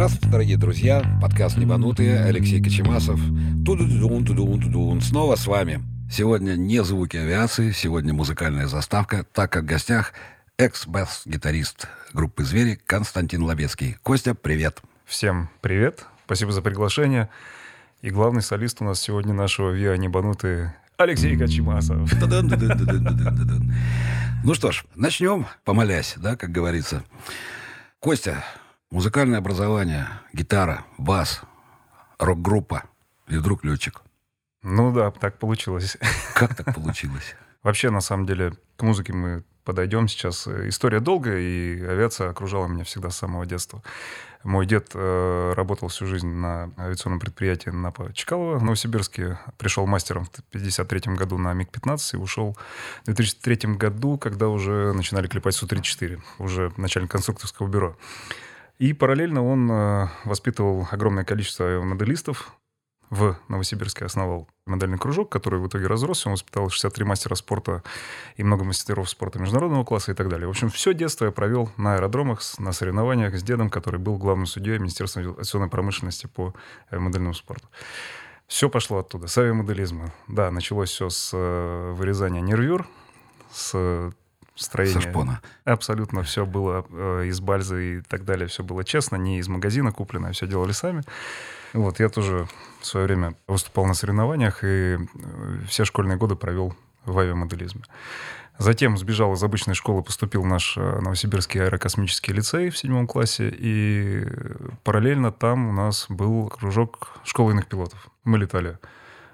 Здравствуйте, дорогие друзья. Подкаст «Небанутые». Алексей Кочемасов. Тудудун, тудун, тудун. Снова с вами. Сегодня не звуки авиации, сегодня музыкальная заставка, так как в гостях экс-бас-гитарист группы «Звери» Константин Лобецкий. Костя, привет. Всем привет. Спасибо за приглашение. И главный солист у нас сегодня нашего ВИА «Небанутые» Алексей Кочемасов. Ну что ж, начнем, помолясь, да, как говорится. Костя, музыкальное образование, гитара, бас, рок-группа и вдруг летчик. Ну да, так получилось. Как так получилось? Вообще, на самом деле, к музыке мы подойдем сейчас. История долгая, и авиация окружала меня всегда с самого детства. Мой дед э, работал всю жизнь на авиационном предприятии НАПа Чкалова в Новосибирске. Пришел мастером в 1953 году на МиГ-15 и ушел в 2003 году, когда уже начинали клепать Су-34, уже начальник конструкторского бюро. И параллельно он э, воспитывал огромное количество моделистов, в Новосибирске основал модельный кружок, который в итоге разросся. Он воспитал 63 мастера спорта и много мастеров спорта международного класса и так далее. В общем, все детство я провел на аэродромах, на соревнованиях с дедом, который был главным судьей Министерства авиационной промышленности по э, модельному спорту. Все пошло оттуда, с авиамоделизма. Да, началось все с э, вырезания нервюр, с строения. Со Абсолютно все было э, из бальзы и так далее. Все было честно, не из магазина куплено, а все делали сами. Вот, я тоже в свое время выступал на соревнованиях и э, все школьные годы провел в авиамоделизме. Затем сбежал из обычной школы, поступил в наш э, Новосибирский аэрокосмический лицей в седьмом классе, и параллельно там у нас был кружок школы иных пилотов. Мы летали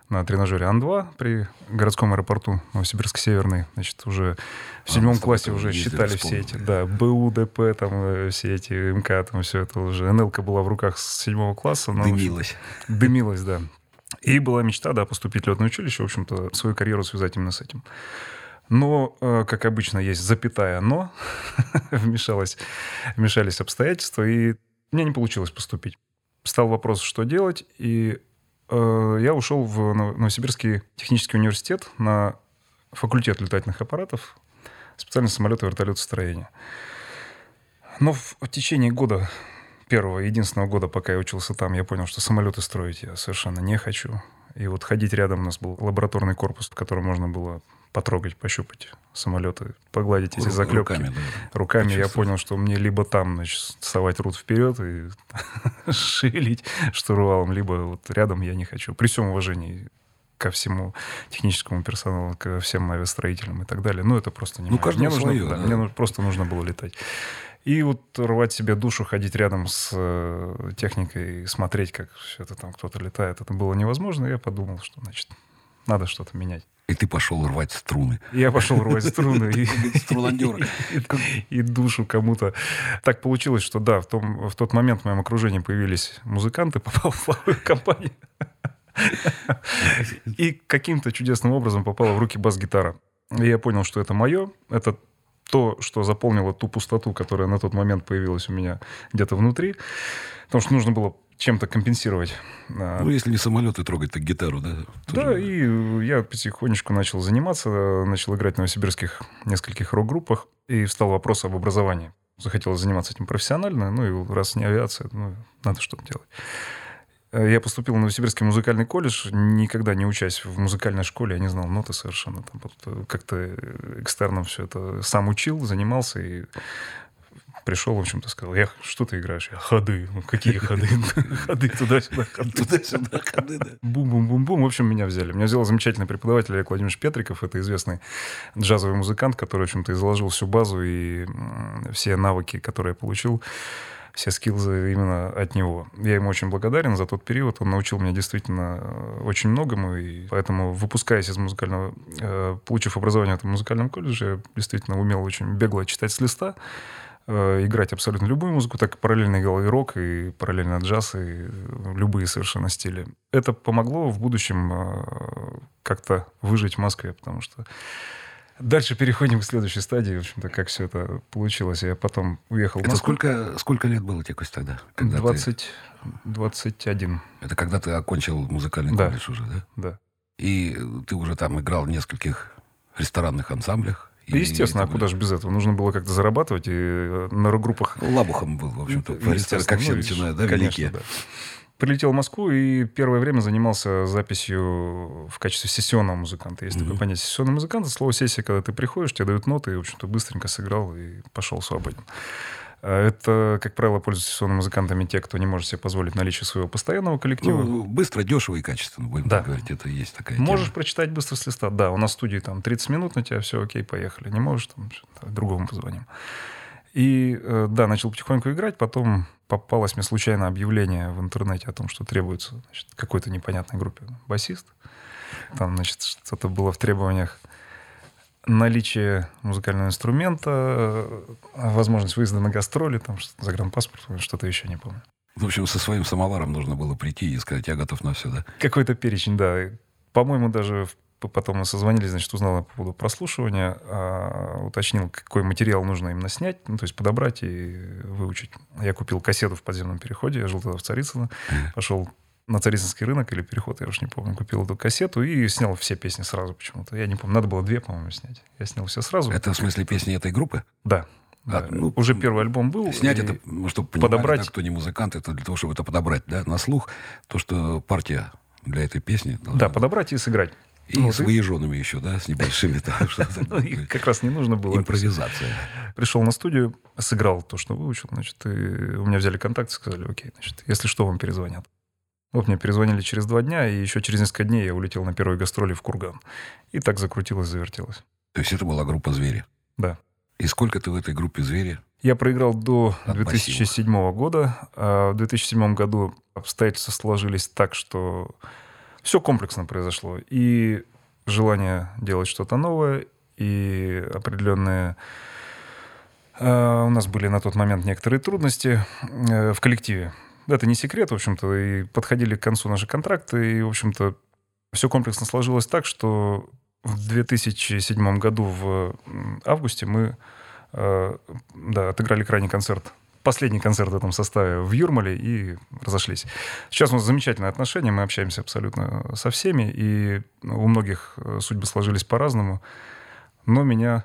на тренажере Ан-2 при городском аэропорту Новосибирск-Северный. Значит, уже в седьмом а, классе уже считали все эти, да, БУ, ДП, там, э, все эти МК, там, все это уже. НЛК была в руках с седьмого класса. Но, дымилась. Общем, дымилась, да. И была мечта, да, поступить в летное училище, в общем-то, свою карьеру связать именно с этим. Но, э, как обычно, есть запятая «но». Вмешалось, вмешались обстоятельства, и мне не получилось поступить. Стал вопрос, что делать, и я ушел в Новосибирский технический университет на факультет летательных аппаратов, специальность самолета и вертолетостроения. Но в, в течение года, первого, единственного года, пока я учился там, я понял, что самолеты строить я совершенно не хочу. И вот ходить рядом у нас был лабораторный корпус, в котором можно было потрогать, пощупать самолеты, погладить эти заклепки. Руками, да. Руками я понял, что мне либо там, значит, совать рут вперед и шилить штурвалом, либо вот рядом я не хочу. При всем уважении ко всему техническому персоналу, ко всем авиастроителям и так далее. Ну, это просто не Ну, каждому мне свое, нужно, да, да. Мне просто нужно было летать. И вот рвать себе душу, ходить рядом с э, техникой и смотреть, как все это там кто-то летает, это было невозможно. И я подумал, что, значит, надо что-то менять. И ты пошел рвать струны. Я пошел рвать струны. И душу кому-то. Так получилось, что да, в, том, в тот момент в моем окружении появились музыканты, попал в плавую компанию. И каким-то чудесным образом попала в руки бас-гитара. И я понял, что это мое. Это то, что заполнило ту пустоту, которая на тот момент появилась у меня где-то внутри. Потому что нужно было чем-то компенсировать. А, ну, если не самолеты трогать, так гитару, да? Тоже. Да, и я потихонечку начал заниматься, начал играть в новосибирских нескольких рок-группах, и встал вопрос об образовании. Захотелось заниматься этим профессионально, ну и раз не авиация, ну, надо что-то делать. Э, я поступил в Новосибирский музыкальный колледж, никогда не учась в музыкальной школе, я не знал ноты совершенно. Там как-то экстерном все это сам учил, занимался, и пришел, в общем-то, сказал, я, что ты играешь? Я ходы. Ну, какие ходы? Ходы туда-сюда, туда-сюда, ходы, да. Бум-бум-бум-бум. В общем, меня взяли. Меня взял замечательный преподаватель Олег Владимирович Петриков. Это известный джазовый музыкант, который, в общем-то, изложил всю базу и все навыки, которые я получил все скиллзы именно от него. Я ему очень благодарен за тот период. Он научил меня действительно э, очень многому. И поэтому, выпускаясь из музыкального, э, получив образование в этом музыкальном колледже, я действительно умел очень бегло читать с листа. Э, играть абсолютно любую музыку, так параллельно играл и рок, и параллельно джаз, и э, любые совершенно стили. Это помогло в будущем э, как-то выжить в Москве, потому что Дальше переходим к следующей стадии, в общем-то, как все это получилось. Я потом уехал это. Сколько, сколько лет было тебе, Кость, тогда? Когда 20, ты... 21. Это когда ты окончил музыкальный да. колледж уже, да? Да. И ты уже там играл в нескольких ресторанных ансамблях, И, Естественно, а куда же без этого? Нужно было как-то зарабатывать, и э, на рок-группах... Лабухом был, в общем-то, как все ну, начинают, да, конечно, великие. Да. Прилетел в Москву и первое время занимался записью в качестве сессионного музыканта. Есть mm-hmm. такое понятие сессионный музыкант. Слово сессия, когда ты приходишь, тебе дают ноты, и, в общем-то, быстренько сыграл и пошел свободен. А это, как правило, пользуются сессионными музыкантами те, кто не может себе позволить наличие своего постоянного коллектива. Ну, быстро, дешево и качественно, будем да. говорить. Это есть такая Можешь тема. прочитать быстро с листа. Да, у нас в студии там 30 минут на тебя, все окей, поехали. Не можешь, там, другому позвоним. И э, да, начал потихоньку играть, потом попалось мне случайно объявление в интернете о том, что требуется какой-то непонятной группе басист. Там, значит, что-то было в требованиях наличие музыкального инструмента, э, возможность выезда на гастроли, там, загранпаспорт, что-то еще не помню. В общем, со своим самоваром нужно было прийти и сказать, я готов на все, да? Какой-то перечень, да. По-моему, даже потом мы созвонились, значит, узнал по поводу прослушивания, а, уточнил, какой материал нужно именно снять, ну, то есть подобрать и выучить. Я купил кассету в подземном переходе, я жил тогда в Царицыно, пошел на Царицынский рынок или переход, я уж не помню, купил эту кассету и снял все песни сразу почему-то. Я не помню, надо было две, по-моему, снять. Я снял все сразу. Это в смысле песни этой группы? Да. А, да. Ну, Уже первый альбом был. Снять это, ну, чтобы понимали, подобрать. Да, кто не музыкант, это для того, чтобы это подобрать, да, на слух, то, что партия для этой песни. Да, подобрать и сыграть. И ну, с выезженными еще, да, с небольшими. Ну, как раз не нужно было. Импровизация. Пришел на студию, сыграл то, что выучил, значит, у меня взяли контакт, сказали, окей, значит, если что, вам перезвонят. Вот мне перезвонили через два дня, и еще через несколько дней я улетел на первой гастроли в Курган. И так закрутилось, завертелось. То есть это была группа «Звери»? Да. И сколько ты в этой группе «Звери»? Я проиграл до От 2007 пассива. года. А в 2007 году обстоятельства сложились так, что все комплексно произошло. И желание делать что-то новое, и определенные... А, у нас были на тот момент некоторые трудности э, в коллективе. Это не секрет, в общем-то, и подходили к концу наши контракты, и, в общем-то, все комплексно сложилось так, что в 2007 году в августе мы э, да, отыграли крайний концерт последний концерт в этом составе в Юрмале и разошлись. Сейчас у нас замечательные отношения, мы общаемся абсолютно со всеми, и у многих э, судьбы сложились по-разному, но меня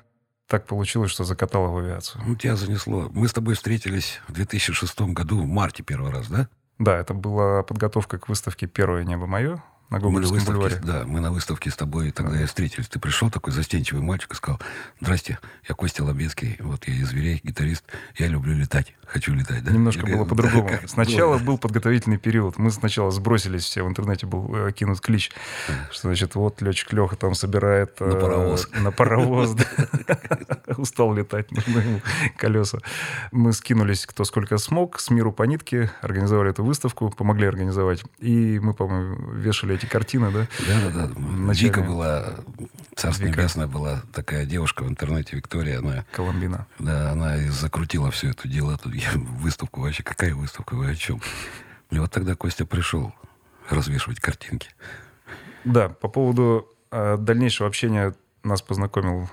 так получилось, что закатало в авиацию. Ну, тебя занесло. Мы с тобой встретились в 2006 году, в марте первый раз, да? Да, это была подготовка к выставке «Первое небо мое», на Гоголевском мы на бульваре. Да, мы на выставке с тобой тогда да. и встретились. Ты пришел такой застенчивый мальчик и сказал, здрасте, я Костя Лобецкий, вот я из зверей, гитарист, я люблю летать, хочу летать. Да? Немножко я, было по-другому. Да, сначала было? был подготовительный период. Мы сначала сбросились все, в интернете был э, кинут клич, что, значит, вот летчик Леха там собирает... На паровоз. Э, на паровоз, Устал летать, нужны ему колеса. Мы скинулись кто сколько смог, с миру по нитке, организовали эту выставку, помогли организовать. И мы, по-моему, вешали эти картины, да? Да, да, да. Вика была, царство Вика. небесное, была такая девушка в интернете, Виктория, она... Коломбина. Да, она и закрутила все это дело. Тут я выставку вообще, какая выставка, вы о чем? И вот тогда Костя пришел развешивать картинки. Да, по поводу э, дальнейшего общения нас познакомил,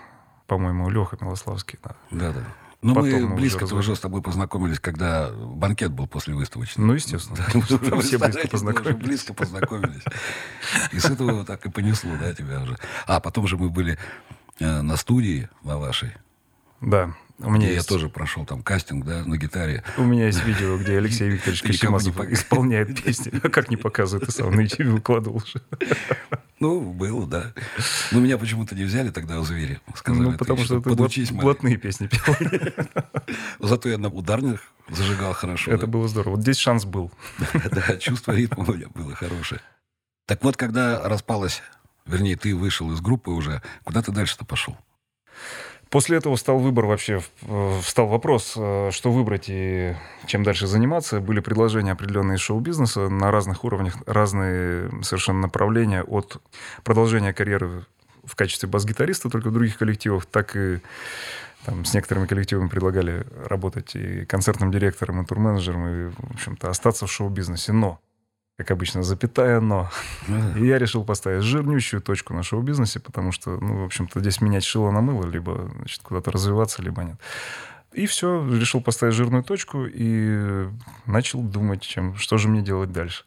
по-моему, Леха Милославский. Да, да. да. Ну, мы, близко уже, уже с тобой познакомились, когда банкет был после выставочного. Ну, естественно. Да, все близко познакомились. близко познакомились. И с этого так и понесло, да, тебя уже. А потом же мы были э, на студии на вашей. Да. У меня есть... Я тоже прошел там кастинг, да, на гитаре. У меня есть видео, где Алексей Викторович Косимасов исполняет песни. А как не показывает, ты сам на YouTube выкладывал уже. Ну, было, да. Но меня почему-то не взяли тогда у звери. Сказали, ну, потому что ты подучись, блатные песни пел. Зато я на ударных зажигал хорошо. Это было здорово. Вот здесь шанс был. Да, чувство ритма у меня было хорошее. Так вот, когда распалась, вернее, ты вышел из группы уже, куда ты дальше-то пошел? После этого стал выбор вообще, встал вопрос, э, что выбрать и чем дальше заниматься. Были предложения определенные из шоу-бизнеса на разных уровнях, разные совершенно направления, от продолжения карьеры в качестве бас-гитариста только в других коллективах, так и там, с некоторыми коллективами предлагали работать и концертным директором, и турменеджером, и, в общем-то, остаться в шоу-бизнесе. Но как обычно, запятая «но». И я решил поставить жирнющую точку на шоу-бизнесе, потому что, ну, в общем-то, здесь менять шило на мыло, либо значит, куда-то развиваться, либо нет. И все, решил поставить жирную точку и начал думать, чем, что же мне делать дальше.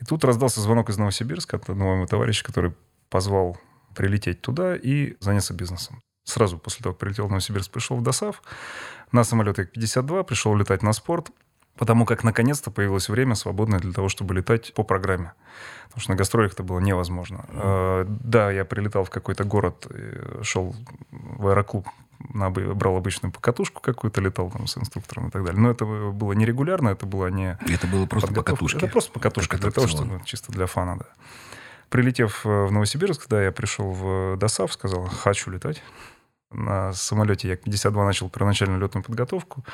И тут раздался звонок из Новосибирска от одного моего товарища, который позвал прилететь туда и заняться бизнесом. Сразу после того, как прилетел в Новосибирск, пришел в ДОСАВ. На самолете 52 пришел летать на спорт, потому как наконец-то появилось время свободное для того, чтобы летать по программе. Потому что на гастролях это было невозможно. Mm-hmm. Да, я прилетал в какой-то город, шел в аэроклуб брал обычную покатушку какую-то, летал там с инструктором и так далее. Но это было нерегулярно, это было не... Это было просто покатушка. Это просто покатушка для того, чтобы чисто для фана, да. Прилетев э, в Новосибирск, да, я пришел в ДОСАВ, сказал, хочу летать. На самолете Як-52 начал первоначальную летную подготовку.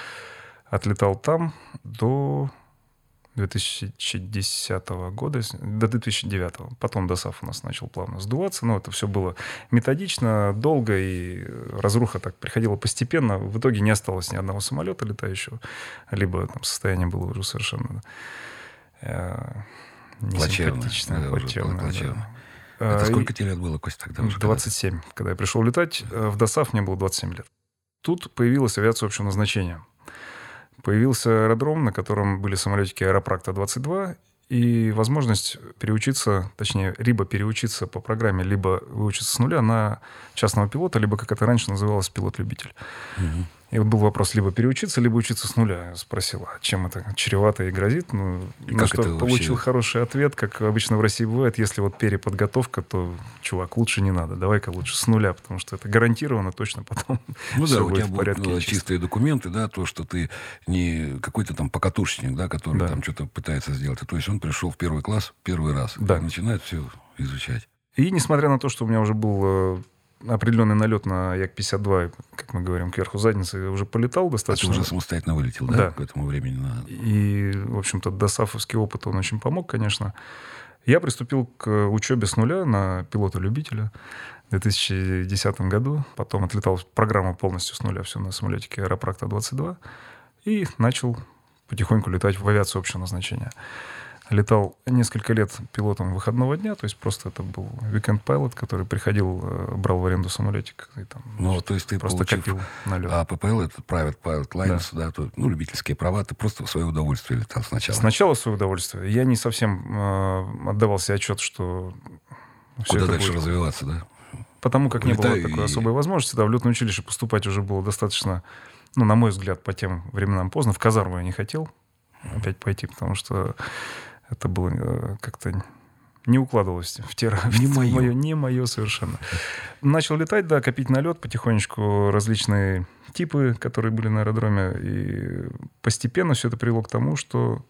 Отлетал там до 2010 года, до 2009. Потом ДОСАФ у нас начал плавно сдуваться. Но это все было методично, долго, и разруха так приходила постепенно. В итоге не осталось ни одного самолета летающего, либо там состояние было уже совершенно э, несимпатичное. Плачевное, плачевное. Это а, сколько тебе лет было, Костя, тогда уже? 27, когда, когда я пришел летать. Э, в ДОСАФ мне было 27 лет. Тут появилась авиация общего назначения – Появился аэродром, на котором были самолетики Аэропракта-22, и возможность переучиться, точнее, либо переучиться по программе, либо выучиться с нуля на частного пилота, либо, как это раньше называлось, пилот-любитель. Угу. И вот был вопрос либо переучиться, либо учиться с нуля. Я спросил, а чем это чревато и грозит? Ну, и на что получил вообще... хороший ответ, как обычно в России бывает, если вот переподготовка, то, чувак, лучше не надо, давай-ка лучше с нуля, потому что это гарантированно точно потом Ну да, у тебя будут ну, чистые документы, да, то, что ты не какой-то там покатушечник, да, который да. там что-то пытается сделать. То есть он пришел в первый класс первый раз, да. начинает все изучать. И несмотря на то, что у меня уже был э, определенный налет на Як-52, как мы говорим, кверху задницы, уже полетал достаточно. А ты уже самостоятельно вылетел, да, да. к этому времени? На... И, в общем-то, досафовский опыт, он очень помог, конечно. Я приступил к учебе с нуля на пилота-любителя в 2010 году. Потом отлетал программу полностью с нуля, все на самолетике Аэропракта-22. И начал потихоньку летать в авиацию общего назначения летал несколько лет пилотом выходного дня, то есть просто это был weekend pilot, который приходил, э, брал в аренду самолетик и там ну, то есть ты просто копил налет. А ППЛ это Private Pilot Lines, да, да то, ну, любительские права, ты просто в свое удовольствие летал сначала. Сначала в свое удовольствие. Я не совсем э, отдавал себе отчет, что Куда дальше будет... развиваться, да? Потому как Летаю не было такой и... особой возможности, да, в летное училище поступать уже было достаточно, ну, на мой взгляд, по тем временам поздно. В казарму я не хотел опять пойти, потому что это было э, как-то не укладывалось в те не мое. мое. Не мое совершенно. Начал летать, да, копить налет, потихонечку различные типы, которые были на аэродроме. И постепенно все это привело к тому, что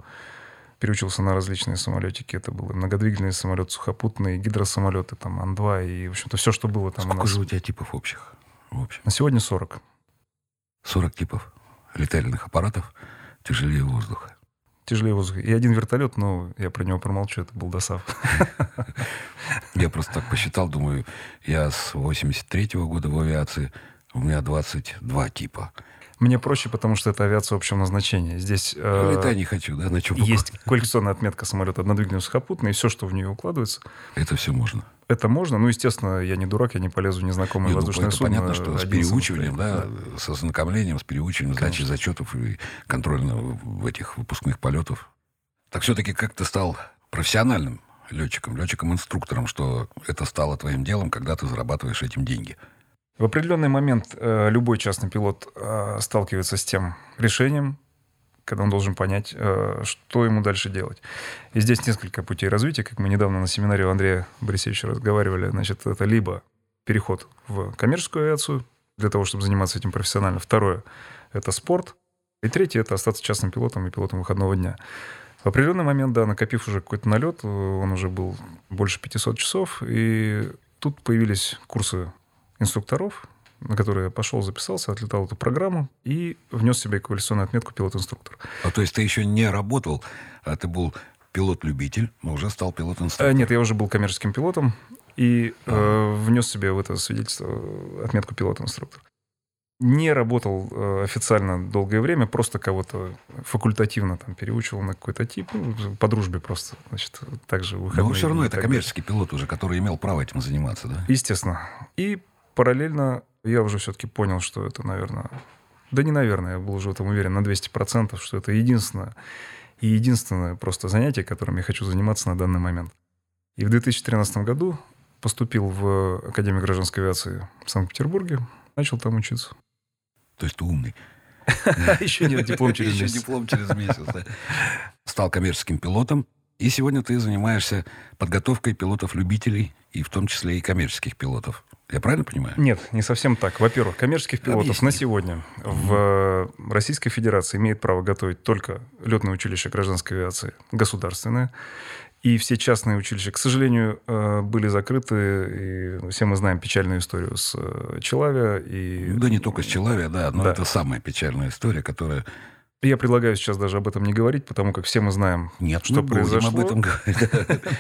переучился на различные самолетики. Это был многодвигательный самолет, сухопутный, гидросамолеты, там, Ан-2 и, в общем-то, все, что было там Сколько у нас. же у тебя типов общих? В общем? На сегодня 40. 40 типов летательных аппаратов тяжелее воздуха тяжелее воздуха. И один вертолет, но я про него промолчу, это был ДОСАВ. Я просто так посчитал, думаю, я с 83-го года в авиации, у меня 22 типа. Мне проще, потому что это авиация общего назначения. Здесь... Э, Летай не хочу, да, на чем Есть квалификационная отметка самолета однодвигательный сухопутный, и все, что в нее укладывается. Это все можно. Это можно. Ну, естественно, я не дурак, я не полезу в незнакомое Нет, воздушное ну, это судно. понятно, что с переучиванием, да, да, с ознакомлением, с переучиванием, сдачей зачетов и контрольно в этих выпускных полетов. Так все-таки как ты стал профессиональным летчиком, летчиком-инструктором, что это стало твоим делом, когда ты зарабатываешь этим деньги? В определенный момент э, любой частный пилот э, сталкивается с тем решением, когда он должен понять, э, что ему дальше делать. И здесь несколько путей развития, как мы недавно на семинаре у Андрея Борисевича разговаривали. Значит, это либо переход в коммерческую авиацию для того, чтобы заниматься этим профессионально. Второе — это спорт. И третье — это остаться частным пилотом и пилотом выходного дня. В определенный момент, да, накопив уже какой-то налет, он уже был больше 500 часов, и тут появились курсы инструкторов, на который я пошел, записался, отлетал эту программу и внес себе квалификационную отметку пилот-инструктор. А то есть ты еще не работал, а ты был пилот-любитель, но уже стал пилот-инструктором? Нет, я уже был коммерческим пилотом и а. э, внес себе в это свидетельство отметку пилот-инструктор. Не работал э, официально долгое время, просто кого-то факультативно там переучивал на какой-то тип, ну, по дружбе просто, значит, также выходные. Но все равно это коммерческий пилот уже, который имел право этим заниматься, да? Естественно. И параллельно я уже все-таки понял, что это, наверное... Да не наверное, я был уже в этом уверен на 200%, что это единственное и единственное просто занятие, которым я хочу заниматься на данный момент. И в 2013 году поступил в Академию гражданской авиации в Санкт-Петербурге, Начал там учиться. То есть ты умный. Еще нет, диплом через Еще месяц. диплом через месяц. да. Стал коммерческим пилотом. И сегодня ты занимаешься подготовкой пилотов-любителей, и в том числе и коммерческих пилотов. Я правильно понимаю? Нет, не совсем так. Во-первых, коммерческих пилотов Объясни. на сегодня в Российской Федерации имеет право готовить только летное училище гражданской авиации государственное. И все частные училища, к сожалению, э, были закрыты. И все мы знаем печальную историю с э, Челавия. И Да не только с Челавия, да, но Да. это самая печальная история, которая... я предлагаю сейчас даже об этом не говорить, потому как все мы знаем, Нет, что мы произошло. об этом говорить.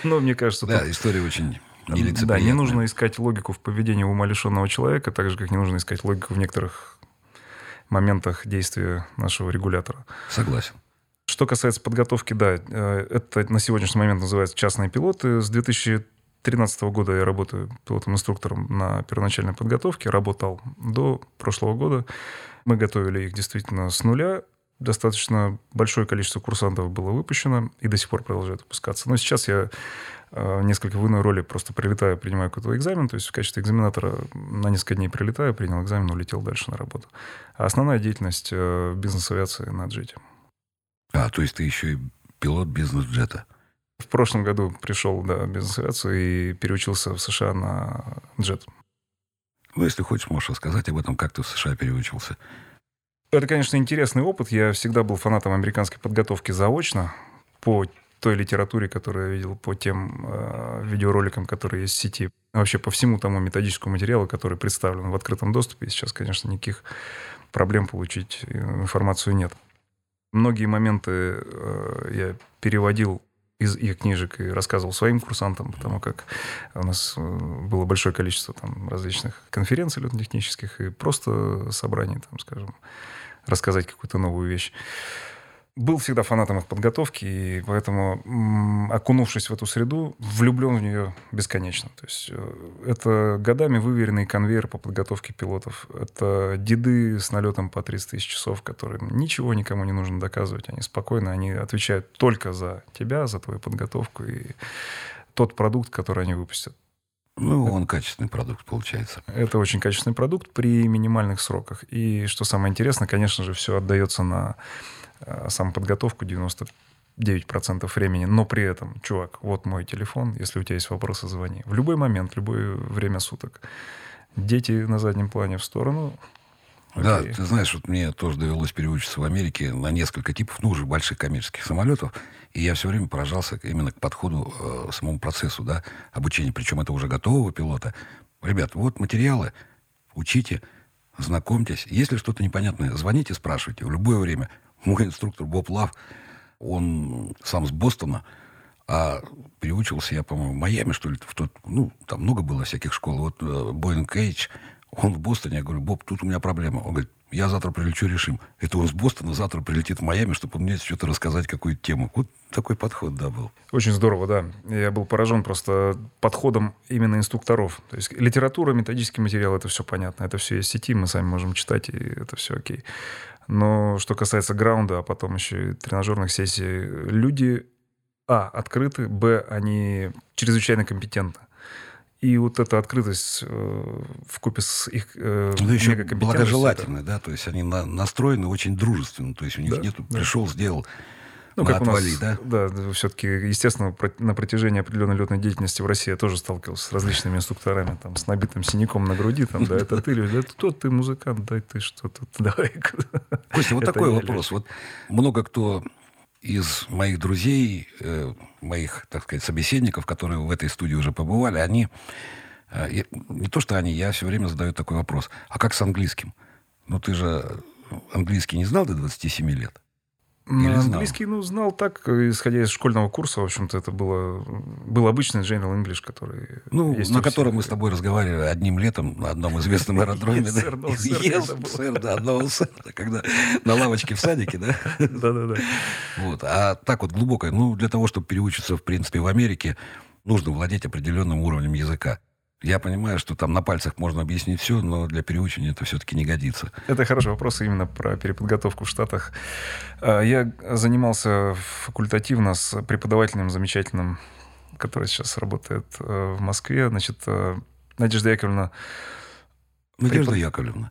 Но мне кажется, Да, история очень Да, не нужно искать логику в поведении ума лишенного человека, так же, как не нужно искать логику в некоторых моментах действия нашего регулятора. Согласен. Что касается подготовки, да, э, это на сегодняшний момент называется частные пилоты. С 2013 года я работаю пилотом-инструктором на первоначальной подготовке, работал до прошлого года. Мы готовили их действительно с нуля. Достаточно большое количество курсантов было выпущено и до сих пор продолжает выпускаться. Но сейчас я э, несколько в иной роли просто прилетаю, принимаю какой-то экзамен, то есть в качестве экзаменатора на несколько дней прилетаю, принял экзамен, улетел дальше на работу. А основная деятельность э, бизнес-авиации на джете. А, то есть ты еще и пилот бизнес-джета. В прошлом году пришел да, бизнес-авиацию и переучился в США на джет. Ну, если хочешь, можешь рассказать об этом, как ты в США переучился. Это, конечно, интересный опыт. Я всегда был фанатом американской подготовки заочно по той литературе, которую я видел, по тем э, видеороликам, которые есть в сети. Вообще по всему тому методическому материалу, который представлен в открытом доступе. И сейчас, конечно, никаких проблем получить э, информацию нет. Многие моменты э, я переводил из их книжек и рассказывал своим курсантам, потому как у нас э, было большое количество там, различных конференций летно-технических и просто собраний, там, скажем, рассказать какую-то новую вещь. Был всегда фанатом их подготовки, и поэтому, м, окунувшись в эту среду, влюблен в нее бесконечно. То есть э, это годами выверенный конвейер по подготовке пилотов. Это деды с налетом по 30 тысяч часов, которым ничего никому не нужно доказывать. Они спокойно, они отвечают только за тебя, за твою подготовку и тот продукт, который они выпустят. Ну, он качественный продукт получается. Это очень качественный продукт при минимальных сроках. И что самое интересное, конечно же, все отдается на самоподготовку 99% времени. Но при этом, чувак, вот мой телефон, если у тебя есть вопросы, звони. В любой момент, в любое время суток. Дети на заднем плане в сторону. Да, ты знаешь, вот мне тоже довелось переучиться в Америке на несколько типов, ну, уже больших коммерческих самолетов, и я все время поражался именно к подходу, э, самому процессу, да, обучения, причем это уже готового пилота. Ребят, вот материалы, учите, знакомьтесь. Если что-то непонятное, звоните, спрашивайте в любое время. Мой инструктор Боб Лав, он сам с Бостона, а переучился я, по-моему, в Майами, что ли, в тот, ну, там много было всяких школ. Вот э, Боинг Кейдж, он в Бостоне, я говорю, Боб, тут у меня проблема. Он говорит, я завтра прилечу, решим. Это он с Бостона завтра прилетит в Майами, чтобы мне что-то рассказать, какую-то тему. Вот такой подход, да, был. Очень здорово, да. Я был поражен просто подходом именно инструкторов. То есть литература, методический материал, это все понятно. Это все есть в сети, мы сами можем читать, и это все окей. Но что касается граунда, а потом еще и тренажерных сессий, люди, а, открыты, б, они чрезвычайно компетентны. И вот эта открытость э, в купе с их э, Ну, еще благожелательны, да, то есть они на- настроены очень дружественно, то есть у них Да, нету, да. пришел, сделал, Ну, на как у нас, отвали, да? Да, все-таки, естественно, на протяжении определенной летной деятельности в России я тоже сталкивался с различными инструкторами, там, с набитым синяком на груди, там, да, это ты, да, кто ты, музыкант, дай ты что тут, давай. Костя, вот такой вопрос. Вот много кто из моих друзей, э, моих, так сказать, собеседников, которые в этой студии уже побывали, они... э, не то, что они, я все время задаю такой вопрос. А как с английским? Ну, ты же английский не знал до 27 лет? Знал? Английский, ну, знал так, исходя из школьного курса, в общем-то, это было, был обычный General English, который Ну, на котором мы с тобой разговаривали одним летом на одном известном аэродроме. Yes, sir, no, sir, Yes, да, no, sir, когда на лавочке в садике, да? Да-да-да. Вот. А так вот глубокое, ну, для того, чтобы переучиться, в принципе, в Америке, нужно владеть определенным уровнем языка. Я понимаю, что там на пальцах можно объяснить все, но для переучения это все-таки не годится. Это хороший вопрос именно про переподготовку в Штатах. А, Я занимался факультативно с преподавателем замечательным, который сейчас работает э, в Москве. Значит, э, Надежда Яковлевна Надежда Препод... Яковлевна.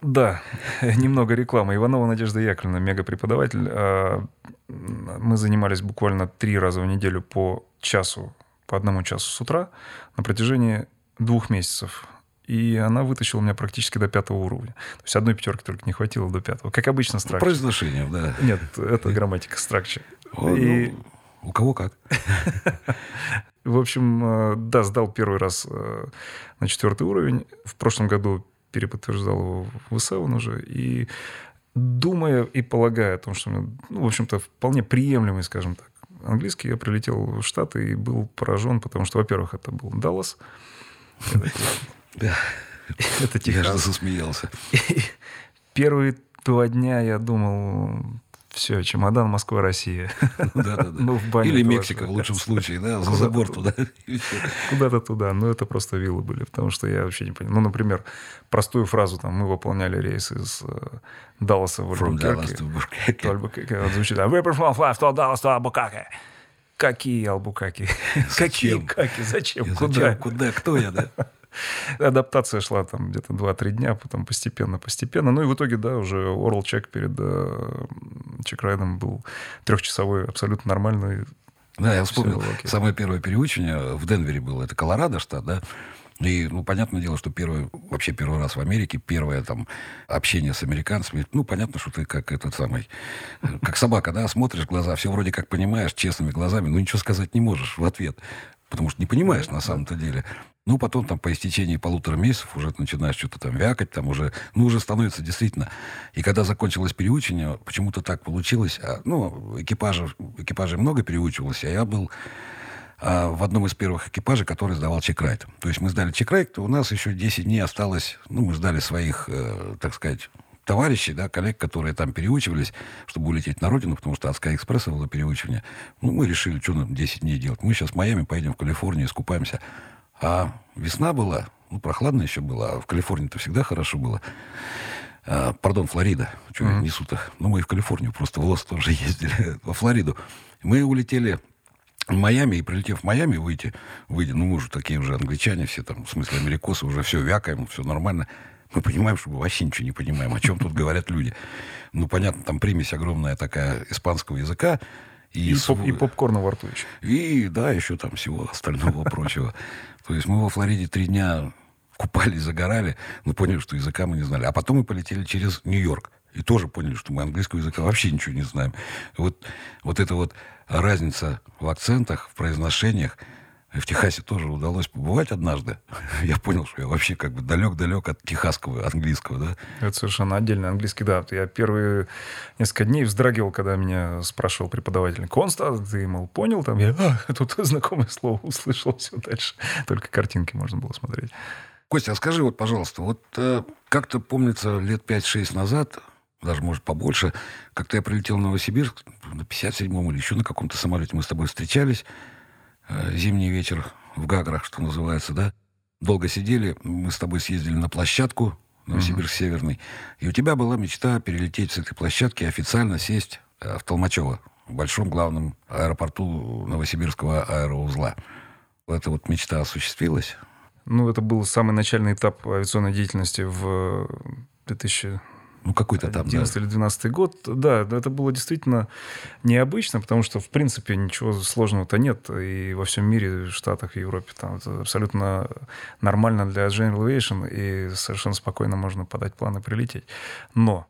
Да, немного рекламы. Иванова Надежда Яковлевна, мега-преподаватель. А, мы занимались буквально три раза в неделю по часу, по одному часу с утра на протяжении двух месяцев. И она вытащила меня практически до пятого уровня. То есть одной пятерки только не хватило до пятого. Как обычно, стракчер. Произношение, да. Нет, это грамматика стракчер. И... Ну, у кого как. В общем, э, да, сдал первый раз э, на четвертый уровень. В прошлом году переподтверждал его в ИСЭВОН уже. И думая и полагая о том, что, ну, в общем-то, вполне приемлемый, скажем так, английский, я прилетел в Штаты и был поражен, потому что, во-первых, это был Даллас. Это. Я же засмеялся. Первые два дня я думал, все, чемодан Москва, Россия. Ну, в баню Или Мексика в лучшем случае, да, за забор туда. Куда-то туда. Но это просто виллы были, потому что я вообще не понимаю. Ну, например, простую фразу, там, мы выполняли рейс из э, Далласа в Альбукерке. Звучит, we're from to Dallas to Albuquerque. Какие Албукаки? Какие каки? Зачем? Куда? Куда? Кто я, да? Адаптация шла там где-то 2-3 дня, потом постепенно-постепенно. Ну и в итоге, да, уже oral check перед э, чекрайдом был трехчасовой, абсолютно нормальный. Да, я вспомнил, самое первое переучение в Денвере было, это Колорадо штат, да, и, ну, понятное дело, что первый, вообще первый раз в Америке, первое там общение с американцами, ну, понятно, что ты как этот самый, как собака, да, смотришь глаза, все вроде как понимаешь, честными глазами, но ничего сказать не можешь в ответ, потому что не понимаешь на самом-то деле. Ну, потом там по истечении полутора месяцев уже начинаешь что-то там вякать, там уже, ну, уже становится действительно. И когда закончилось переучение, почему-то так получилось, а, ну, экипажа, экипажей много переучивалось, а я был а, в одном из первых экипажей, который сдавал чекрайт. То есть мы сдали чекрайт, у нас еще 10 дней осталось, ну, мы сдали своих, э, так сказать, товарищей, да, коллег, которые там переучивались, чтобы улететь на родину, потому что от Express было переучивание. Ну, мы решили, что нам 10 дней делать. Мы сейчас в Майами поедем в Калифорнию, искупаемся. А весна была, ну, прохладно еще было, а в Калифорнии-то всегда хорошо было. А, пардон, Флорида. Что mm-hmm. несут их? Ну, мы и в Калифорнию просто в Лос тоже ездили, во Флориду. Мы улетели в Майами, и прилетев в Майами, выйти, выйдя, ну, мы уже такие уже англичане все там, в смысле америкосы, уже все вякаем, все нормально. Мы понимаем, что мы вообще ничего не понимаем, о чем тут говорят люди. Ну, понятно, там примесь огромная такая испанского языка, и, и, поп, и попкорна во рту еще. И, да, еще там всего остального прочего. То есть мы во Флориде три дня купались, загорали, но поняли, что языка мы не знали. А потом мы полетели через Нью-Йорк. И тоже поняли, что мы английского языка вообще ничего не знаем. Вот, вот эта вот разница в акцентах, в произношениях, в Техасе тоже удалось побывать однажды. Я понял, что я вообще как бы далек-далек от техасского английского, да. Это совершенно отдельный английский, да. Я первые несколько дней вздрагивал, когда меня спрашивал преподаватель. Конста, ты, мол, понял? Там я а, тут знакомое слово услышал, все дальше. Только картинки можно было смотреть. Костя, а скажи вот, пожалуйста, вот э, как-то помнится лет 5-6 назад, даже, может, побольше, как-то я прилетел в Новосибирск на 57-м или еще на каком-то самолете. Мы с тобой встречались. Э, зимний вечер в Гаграх, что называется, да. Долго сидели, мы с тобой съездили на площадку Новосибирск Северный, и у тебя была мечта перелететь с этой площадки официально сесть э, в Толмачево, в большом главном аэропорту Новосибирского аэроузла. Эта вот мечта осуществилась? Ну, это был самый начальный этап авиационной деятельности в 2000 ну, какой-то там, 11 да. или 12 год. Да, это было действительно необычно, потому что, в принципе, ничего сложного-то нет. И во всем мире, в Штатах, в Европе, там это абсолютно нормально для General Aviation, и совершенно спокойно можно подать план и прилететь. Но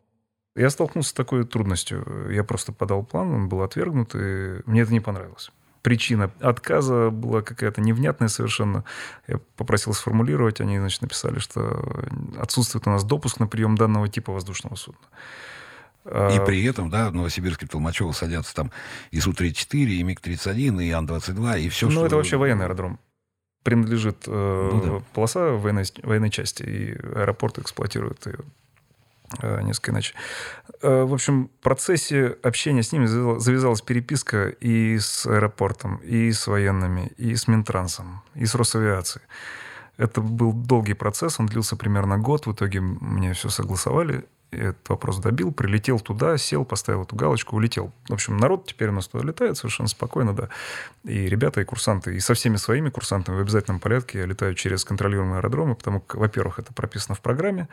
я столкнулся с такой трудностью. Я просто подал план, он был отвергнут, и мне это не понравилось причина отказа была какая-то невнятная совершенно. Я попросил сформулировать, они, значит, написали, что отсутствует у нас допуск на прием данного типа воздушного судна. И а, при этом, да, в Новосибирске Толмачево садятся там и Су-34, и МиГ-31, и Ан-22, и все, Ну, что... это вообще военный аэродром. Принадлежит э, ну, да. полоса военной, военной части, и аэропорт эксплуатирует ее несколько иначе. Э, в общем, в процессе общения с ними завязалась переписка и с аэропортом, и с военными, и с Минтрансом, и с Росавиацией. Это был долгий процесс, он длился примерно год. В итоге мне все согласовали. Этот вопрос добил, прилетел туда, сел, поставил эту галочку, улетел. В общем, народ теперь у нас туда летает совершенно спокойно, да. И ребята, и курсанты, и со всеми своими курсантами в обязательном порядке летают через контролируемые аэродромы, потому как, во-первых, это прописано в программе,